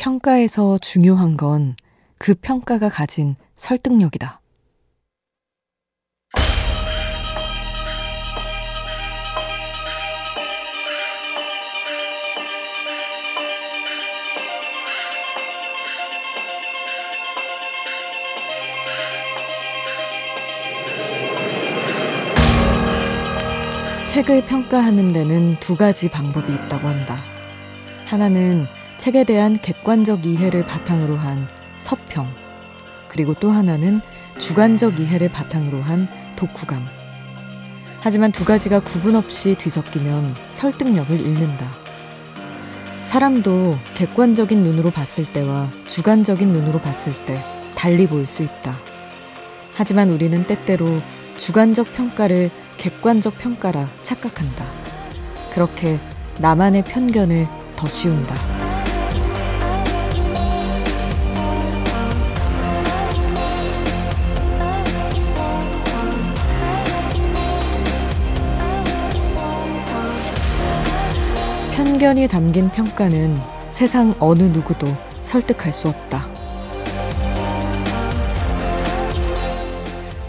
평가에서 중요한 건 그 평가가 가진 설득력이다. 책을 평가하는 데는 두 가지 방법이 있다고 한다. 하나는 책에 대한 객관적 이해를 바탕으로 한 서평, 그리고 또 하나는 주관적 이해를 바탕으로 한 독후감. 하지만 두 가지가 구분 없이 뒤섞이면 설득력을 잃는다. 사람도 객관적인 눈으로 봤을 때와 주관적인 눈으로 봤을 때 달리 보일 수 있다. 하지만 우리는 때때로 주관적 평가를 객관적 평가라 착각한다. 그렇게 나만의 편견을 더 씌운다. 편견이 담긴 평가는 세상 어느 누구도 설득할 수 없다.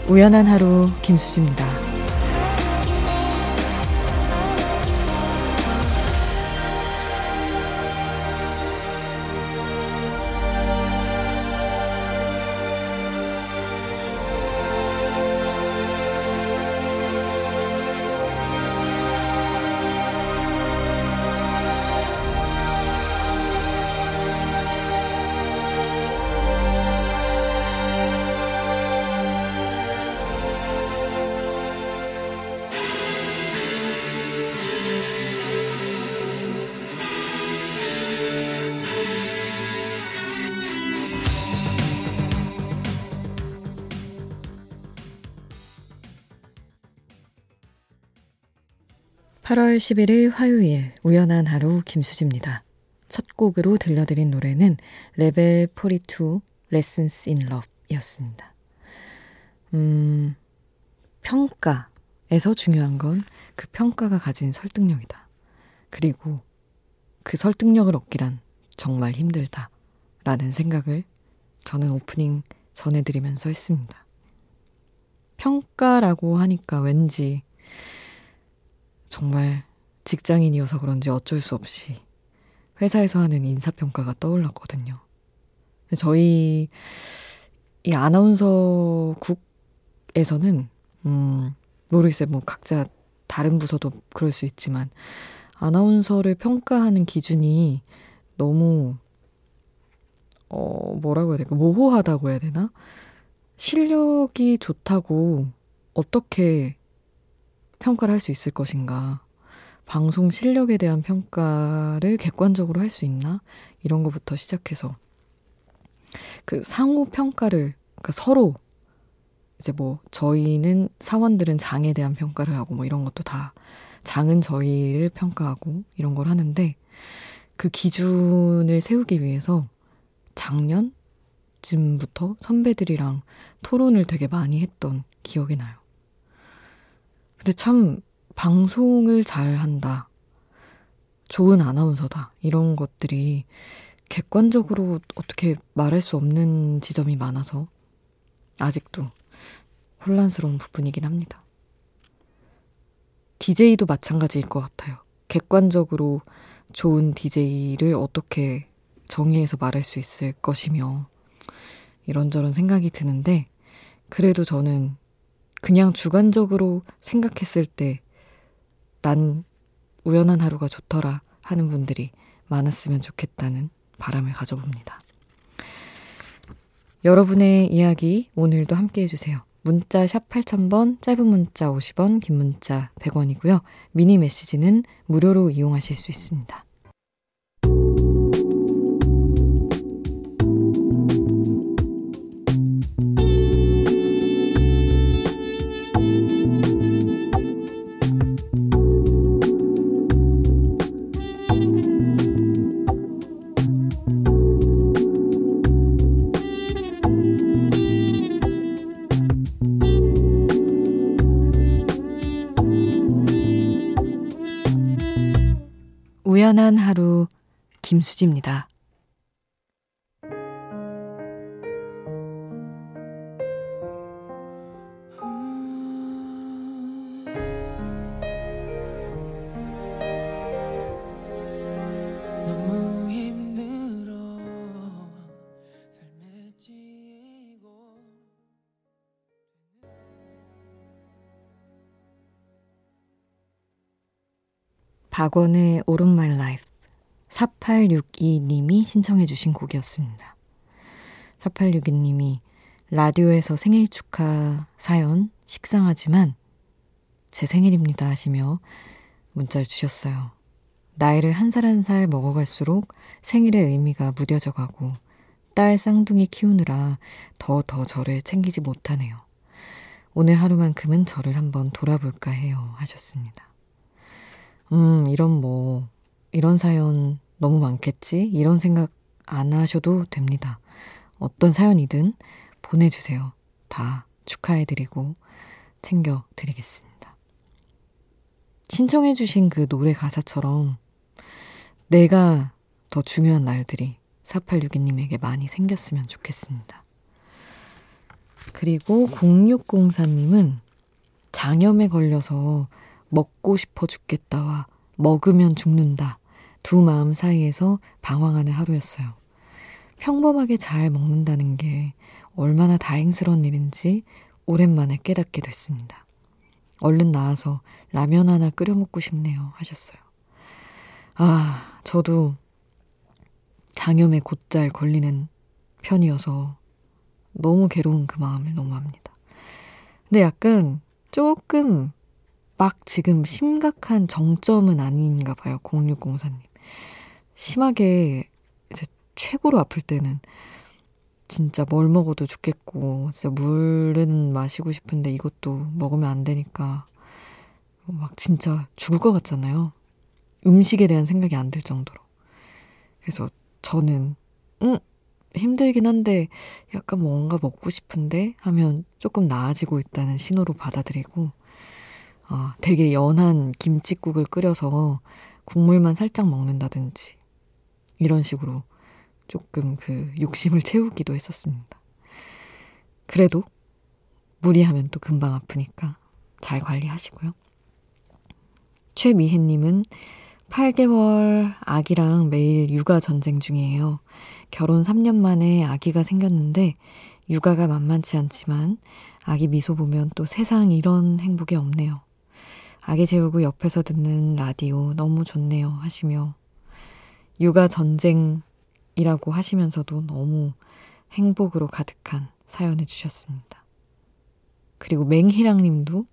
우연한 하루 김수지입니다. 8월 11일 화요일 우연한 하루 김수지입니다. 첫 곡으로 들려드린 노래는 레벨 42 Lessons in Love 이었습니다. 음, 평가에서 중요한 건 그 평가가 가진 설득력이다. 그리고 그 설득력을 얻기란 정말 힘들다. 라는 생각을 저는 오프닝 전해드리면서 했습니다. 평가라고 하니까 왠지 정말 직장인이어서 그런지 어쩔 수 없이 회사에서 하는 인사평가가 떠올랐거든요. 저희 이 아나운서 국에서는 음 모르겠어요. 뭐 각자 다른 부서도 그럴 수 있지만 아나운서를 평가하는 기준이 너무 어 뭐라고 해야 될까 모호하다고 해야 되나 실력이 좋다고 어떻게 평가를 할 수 있을 것인가. 방송 실력에 대한 평가를 객관적으로 할 수 있나? 이런 것부터 시작해서 그 상호 평가를 그러니까 서로 이제 뭐 저희는 사원들은 장에 대한 평가를 하고 뭐 이런 것도 다 장은 저희를 평가하고 이런 걸 하는데 그 기준을 세우기 위해서 작년쯤부터 선배들이랑 토론을 되게 많이 했던 기억이 나요. 근데 참 방송을 잘 한다. 좋은 아나운서다. 이런 것들이 객관적으로 어떻게 말할 수 없는 지점이 많아서 아직도 혼란스러운 부분이긴 합니다. DJ도 마찬가지일 것 같아요. 객관적으로 좋은 DJ를 어떻게 정의해서 말할 수 있을 것이며 이런저런 생각이 드는데 그래도 저는 그냥 주관적으로 생각했을 때 난 우연한 하루가 좋더라 하는 분들이 많았으면 좋겠다는 바람을 가져봅니다. 여러분의 이야기 오늘도 함께 해주세요. 문자 샵 8000번, 짧은 문자 50원, 긴 문자 100원이고요. 미니 메시지는 무료로 이용하실 수 있습니다. 우연한 하루 김수지입니다. 박원의 of My Life 4862님이 신청해 주신 곡이었습니다. 4862님이 라디오에서 생일 축하 사연 식상하지만 제 생일입니다 하시며 문자를 주셨어요. 나이를 한 살 한 살 먹어갈수록 생일의 의미가 무뎌져 가고 딸 쌍둥이 키우느라 더더 저를 챙기지 못하네요. 오늘 하루만큼은 저를 한번 돌아볼까 해요. 하셨습니다. 음, 이런 뭐, 이런 사연 너무 많겠지? 이런 생각 안 하셔도 됩니다. 어떤 사연이든 보내주세요. 다 축하해드리고 챙겨드리겠습니다. 신청해주신 그 노래 가사처럼 내가 더 중요한 날들이 4862님에게 많이 생겼으면 좋겠습니다. 그리고 0604님은 장염에 걸려서 먹고 싶어 죽겠다와 먹으면 죽는다. 두 마음 사이에서 방황하는 하루였어요. 평범하게 잘 먹는다는 게 얼마나 다행스러운 일인지 오랜만에 깨닫게 됐습니다. 얼른 나와서 라면 하나 끓여 먹고 싶네요. 하셨어요. 아, 저도 장염에 곧잘 걸리는 편이어서 너무 괴로운 그 마음을 너무 합니다. 근데 약간 조금 막 지금 심각한 정점은 아닌가 봐요. 0604님. 심하게 이제 최고로 아플 때는 진짜 뭘 먹어도 죽겠고, 진짜 물은 마시고 싶은데 이것도 먹으면 안 되니까 막 진짜 죽을 것 같잖아요. 음식에 대한 생각이 안 들 정도로. 그래서 저는, 음, 힘들긴 한데 약간 뭔가 먹고 싶은데 하면 조금 나아지고 있다는 신호로 받아들이고, 아, 되게 연한 김치국을 끓여서 국물만 살짝 먹는다든지, 이런 식으로 조금 그 욕심을 채우기도 했었습니다. 그래도 무리하면 또 금방 아프니까 잘 관리하시고요. 최미혜님은 8개월 아기랑 매일 육아 전쟁 중이에요. 결혼 3년 만에 아기가 생겼는데 육아가 만만치 않지만 아기 미소 보면 또 세상 이런 행복이 없네요. 아기 재우고 옆에서 듣는 라디오 너무 좋네요 하시며 육아 전쟁이라고 하시면서도 너무 행복으로 가득한 사연을 주셨습니다. 그리고 맹희랑 님도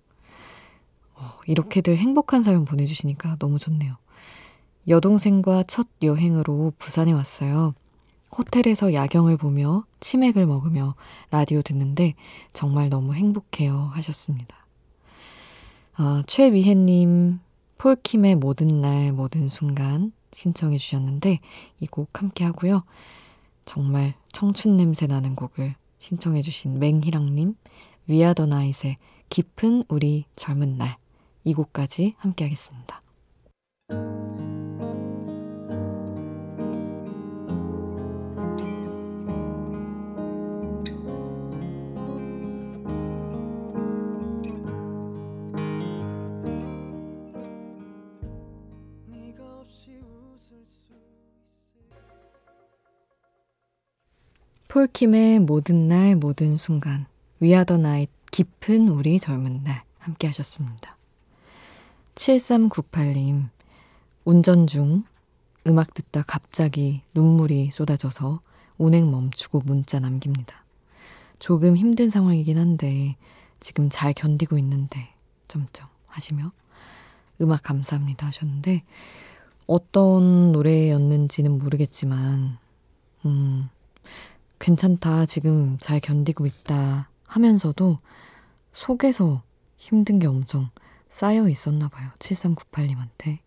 어, 이렇게들 행복한 사연 보내주시니까 너무 좋네요. 여동생과 첫 여행으로 부산에 왔어요. 호텔에서 야경을 보며 치맥을 먹으며 라디오 듣는데 정말 너무 행복해요 하셨습니다. 아, 최미혜님, 폴킴의 모든 날, 모든 순간 신청해 주셨는데 이 곡 함께 하고요. 정말 청춘 냄새 나는 곡을 신청해 주신 맹희랑님, 위아더 나잇의 깊은 우리 젊은 날 이 곡까지 함께 하겠습니다. 폴킴의 모든 날 모든 순간 위아더 나잇 깊은 우리 젊은 날 함께 하셨습니다. 7398님 운전 중 음악 듣다 갑자기 눈물이 쏟아져서 운행 멈추고 문자 남깁니다. 조금 힘든 상황이긴 한데 지금 잘 견디고 있는데 점점 하시며 음악 감사합니다 하셨는데 어떤 노래였는지는 모르겠지만 음 괜찮다, 지금 잘 견디고 있다 하면서도 속에서 힘든 게 엄청 쌓여 있었나 봐요. 7398님한테.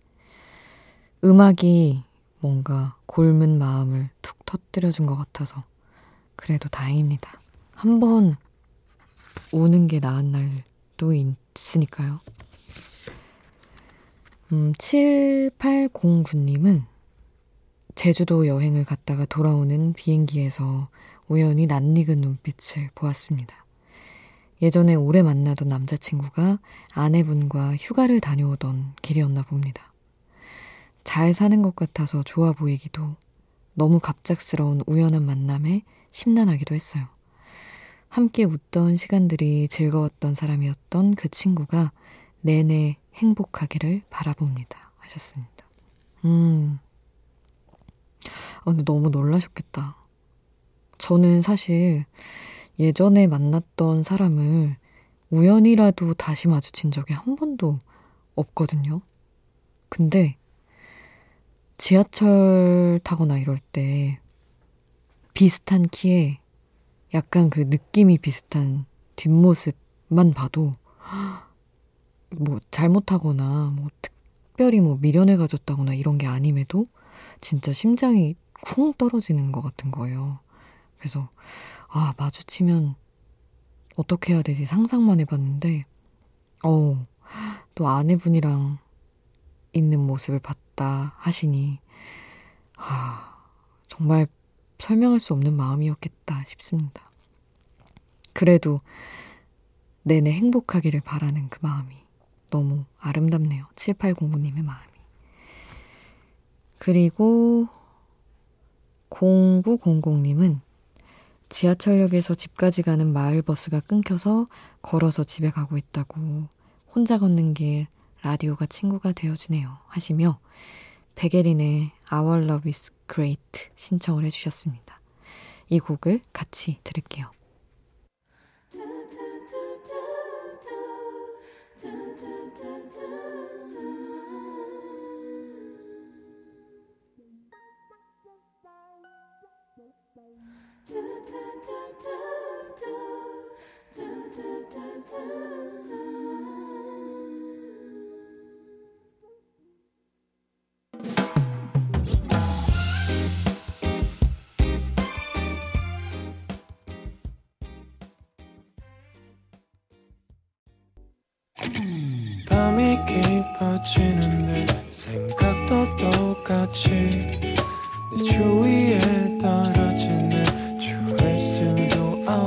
음악이 뭔가 골문 마음을 툭 터뜨려준 것 같아서 그래도 다행입니다. 한 번 우는 게 나은 날도 있으니까요. 음, 7809님은 제주도 여행을 갔다가 돌아오는 비행기에서 우연히 낯익은 눈빛을 보았습니다. 예전에 오래 만나던 남자친구가 아내분과 휴가를 다녀오던 길이었나 봅니다. 잘 사는 것 같아서 좋아 보이기도 너무 갑작스러운 우연한 만남에 심란하기도 했어요. 함께 웃던 시간들이 즐거웠던 사람이었던 그 친구가 내내 행복하기를 바라봅니다. 하셨습니다. 음. 아, 근데 너무 놀라셨겠다. 저는 사실 예전에 만났던 사람을 우연이라도 다시 마주친 적이 한 번도 없거든요. 근데 지하철 타거나 이럴 때 비슷한 키에 약간 그 느낌이 비슷한 뒷모습만 봐도 뭐 잘못하거나 뭐 특별히 뭐 미련을 가졌다거나 이런 게 아님에도 진짜 심장이 쿵 떨어지는 것 같은 거예요. 그래서 아 마주치면 어떻게 해야 되지 상상만 해봤는데 어, 또 아내분이랑 있는 모습을 봤다 하시니 아 정말 설명할 수 없는 마음이었겠다 싶습니다. 그래도 내내 행복하기를 바라는 그 마음이 너무 아름답네요. 7809님의 마음이. 그리고 0900님은 지하철역에서 집까지 가는 마을버스가 끊겨서 걸어서 집에 가고 있다고 혼자 걷는 길 라디오가 친구가 되어주네요 하시며 베게린의 Our Love is Great 신청을 해주셨습니다. 이 곡을 같이 들을게요.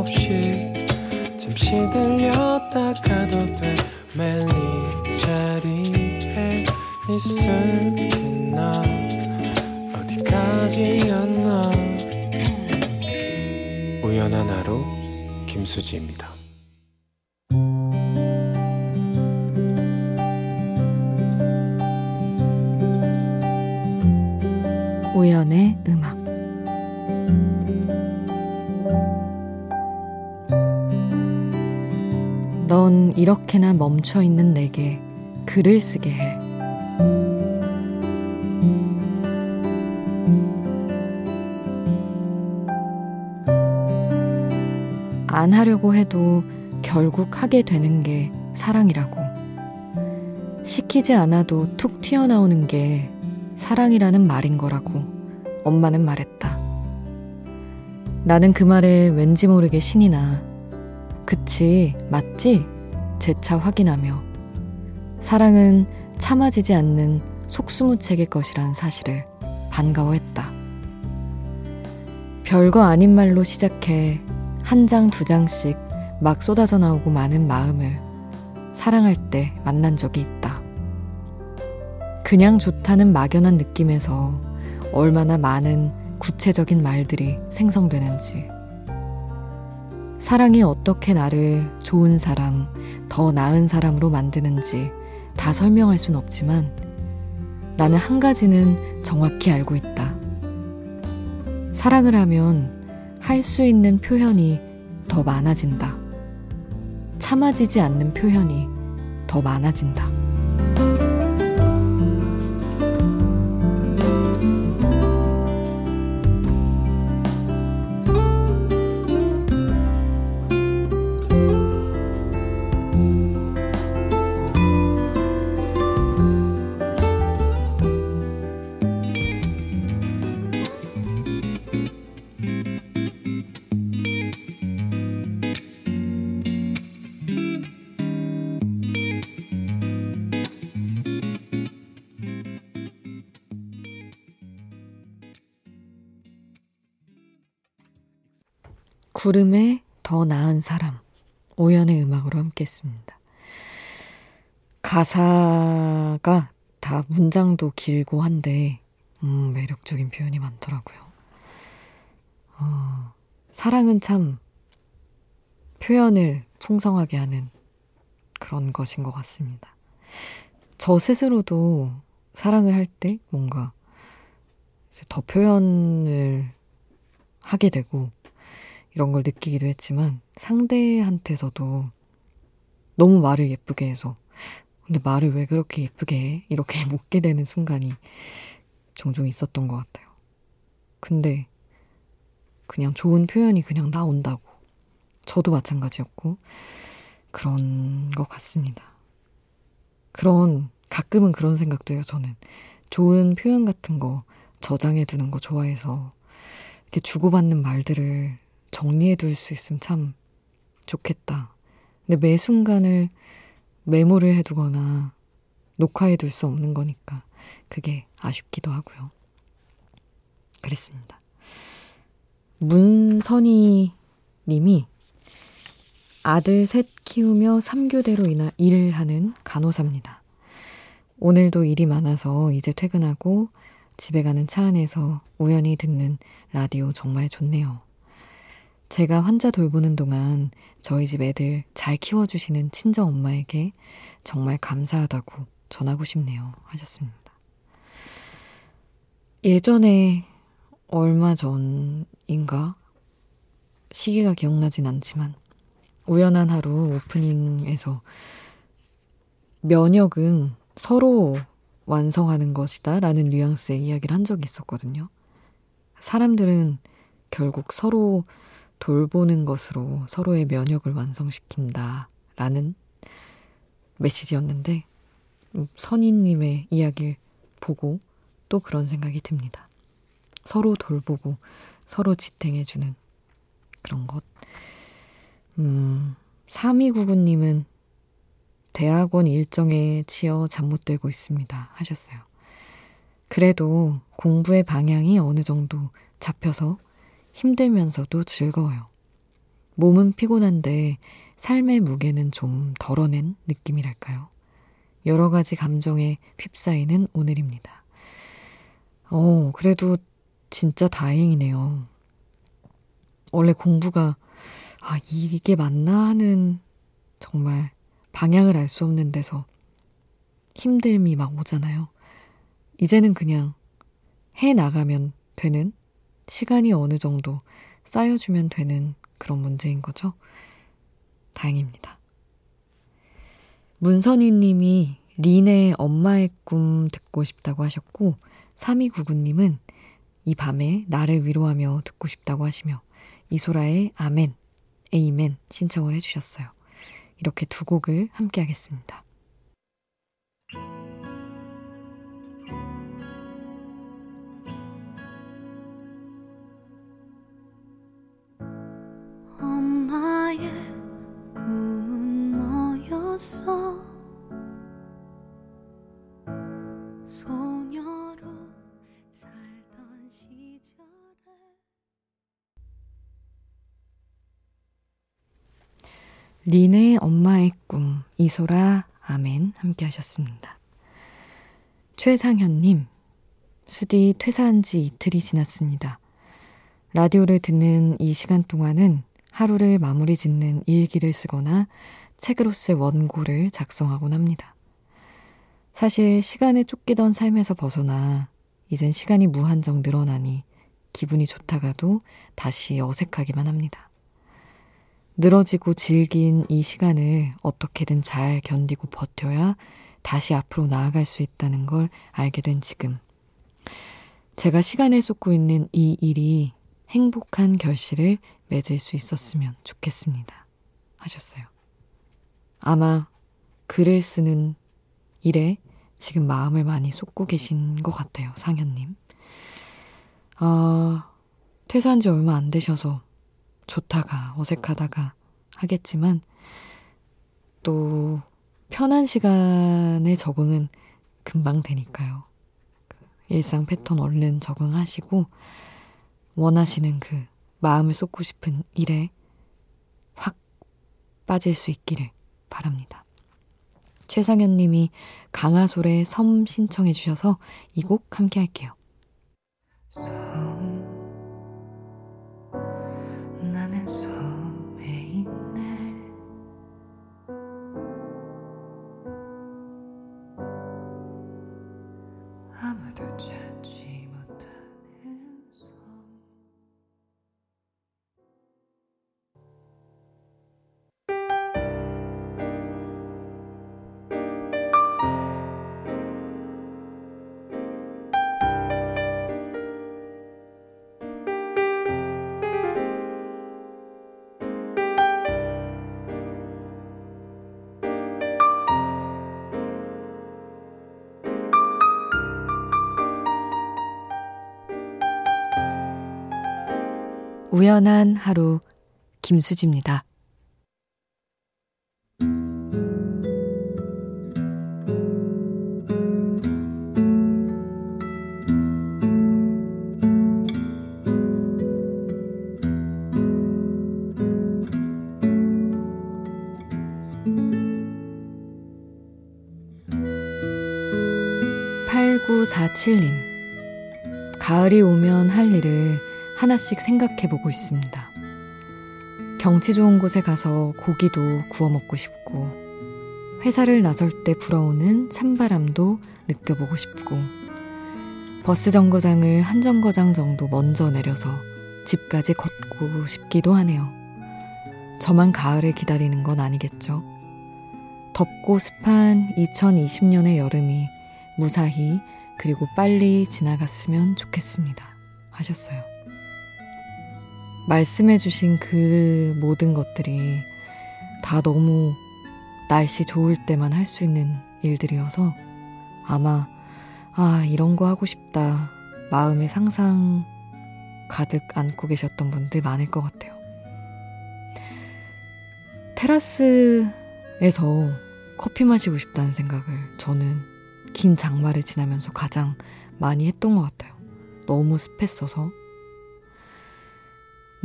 없이 잠시 들렸다 가도 돼 매일 이 자리에 있을게 나 어디까지였나. 우연한 하루 김수지입니다 이렇게나 멈춰 있는 내게 글을 쓰게 해. 안 하려고 해도 결국 하게 되는 게 사랑이라고. 시키지 않아도 툭 튀어나오는 게 사랑이라는 말인 거라고 엄마는 말했다. 나는 그 말에 왠지 모르게 신이 나. 그치, 맞지? 재차 확인하며. 사랑은 참아지지 않는 속수무책의 것이란 사실을 반가워했다. 별거 아닌 말로 시작해 한 장, 두 장씩 막 쏟아져 나오고 많은 마음을 사랑할 때 만난 적이 있다. 그냥 좋다는 막연한 느낌에서 얼마나 많은 구체적인 말들이 생성되는지. 사랑이 어떻게 나를 좋은 사람, 더 나은 사람으로 만드는지 다 설명할 순 없지만 나는 한 가지는 정확히 알고 있다. 사랑을 하면 할 수 있는 표현이 더 많아진다. 참아지지 않는 표현이 더 많아진다. 구름의 더 나은 사람 오연의 음악으로 함께 했습니다. 가사가 다 문장도 길고 한데 음, 매력적인 표현이 많더라고요. 어, 사랑은 참 표현을 풍성하게 하는 그런 것인 것 같습니다. 저 스스로도 사랑을 할 때 뭔가 더 표현을 하게 되고 이런 걸 느끼기도 했지만 상대한테서도 너무 말을 예쁘게 해서 근데 말을 왜 그렇게 예쁘게 해? 이렇게 묻게 되는 순간이 종종 있었던 것 같아요. 근데 그냥 좋은 표현이 그냥 나온다고. 저도 마찬가지였고, 그런 것 같습니다. 그런, 가끔은 그런 생각도 해요, 저는. 좋은 표현 같은 거 저장해 두는 거 좋아해서, 이렇게 주고받는 말들을 정리해 둘 수 있으면 참 좋겠다. 근데 매 순간을 메모를 해두거나 녹화해 둘 수 없는 거니까 그게 아쉽기도 하고요. 그랬습니다. 문선희 님이 아들 셋 키우며 3교대로 인하 일을 하는 간호사입니다. 오늘도 일이 많아서 이제 퇴근하고 집에 가는 차 안에서 우연히 듣는 라디오 정말 좋네요. 제가 환자 돌보는 동안 저희 집 애들 잘 키워주시는 친정 엄마에게 정말 감사하다고 전하고 싶네요. 하셨습니다. 예전에 얼마 전인가 시기가 기억나진 않지만 우연한 하루 오프닝에서 면역은 서로 완성하는 것이다 라는 뉘앙스의 이야기를 한 적이 있었거든요. 사람들은 결국 서로 돌보는 것으로 서로의 면역을 완성시킨다 라는 메시지였는데 선인님의 이야기를 보고 또 그런 생각이 듭니다. 서로 돌보고 서로 지탱해주는 그런 것. 음, 3299님은 대학원 일정에 치여 잠 못 들고 있습니다. 하셨어요. 그래도 공부의 방향이 어느 정도 잡혀서 힘들면서도 즐거워요. 몸은 피곤한데 삶의 무게는 좀 덜어낸 느낌이랄까요? 여러 가지 감정에 휩싸이는 오늘입니다. 어, 그래도 진짜 다행이네요. 원래 공부가, 아, 이게 맞나 하는 정말 방향을 알 수 없는 데서 힘듦이 막 오잖아요. 이제는 그냥 해 나가면 되는 시간이 어느 정도 쌓여주면 되는 그런 문제인 거죠. 다행입니다. 문선희 님이 린의 엄마의 꿈 듣고 싶다고 하셨고, 3299님은 이 밤에 나를 위로하며 듣고 싶다고 하시며 이소라의 아멘, 에이멘 신청을 해주셨어요. 이렇게 두 곡을 함께 하겠습니다. 린의 엄마의 꿈, 이소라, 아멘 함께 하셨습니다. 최상현님, 수디 퇴사한 지 이틀이 지났습니다. 라디오를 듣는 이 시간 동안은 하루를 마무리 짓는 일기를 쓰거나 책으로서의 원고를 작성하곤 합니다. 사실 시간에 쫓기던 삶에서 벗어나 이젠 시간이 무한정 늘어나니 기분이 좋다가도 다시 어색하기만 합니다. 늘어지고 질긴 이 시간을 어떻게든 잘 견디고 버텨야 다시 앞으로 나아갈 수 있다는 걸 알게 된 지금. 제가 시간을 쏟고 있는 이 일이 행복한 결실을 맺을 수 있었으면 좋겠습니다. 하셨어요. 아마 글을 쓰는 일에 지금 마음을 많이 쏟고 계신 것 같아요, 상현님. 아, 퇴사한 지 얼마 안 되셔서 좋다가 어색하다가 하겠지만 또 편한 시간에 적응은 금방 되니까요. 그 일상 패턴 얼른 적응하시고 원하시는 그 마음을 쏟고 싶은 일에 확 빠질 수 있기를 바랍니다. 최상현 님이 강하솔의 섬 신청해 주셔서 이 곡 함께 할게요. 우연한 하루 김수지입니다. 8947님. 가을이 오면 할 일을 하나씩 생각해 보고 있습니다. 경치 좋은 곳에 가서 고기도 구워 먹고 싶고, 회사를 나설 때 불어오는 찬바람도 느껴보고 싶고, 버스 정거장을 한 정거장 정도 먼저 내려서 집까지 걷고 싶기도 하네요. 저만 가을을 기다리는 건 아니겠죠? 덥고 습한 2020년의 여름이 무사히 그리고 빨리 지나갔으면 좋겠습니다. 하셨어요. 말씀해주신 그 모든 것들이 다 너무 날씨 좋을 때만 할 수 있는 일들이어서 아마, 아, 이런 거 하고 싶다. 마음에 상상 가득 안고 계셨던 분들 많을 것 같아요. 테라스에서 커피 마시고 싶다는 생각을 저는 긴 장마를 지나면서 가장 많이 했던 것 같아요. 너무 습했어서.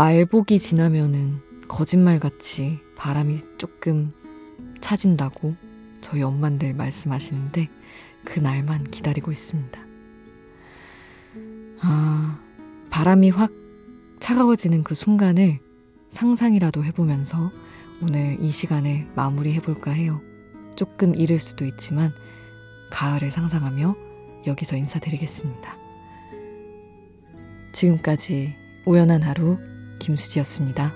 말복이 지나면은 거짓말같이 바람이 조금 차진다고 저희 엄만들 말씀하시는데 그날만 기다리고 있습니다. 아, 바람이 확 차가워지는 그 순간을 상상이라도 해보면서 오늘 이 시간을 마무리해볼까 해요. 조금 이를 수도 있지만 가을을 상상하며 여기서 인사드리겠습니다. 지금까지 우연한 하루 김수지였습니다.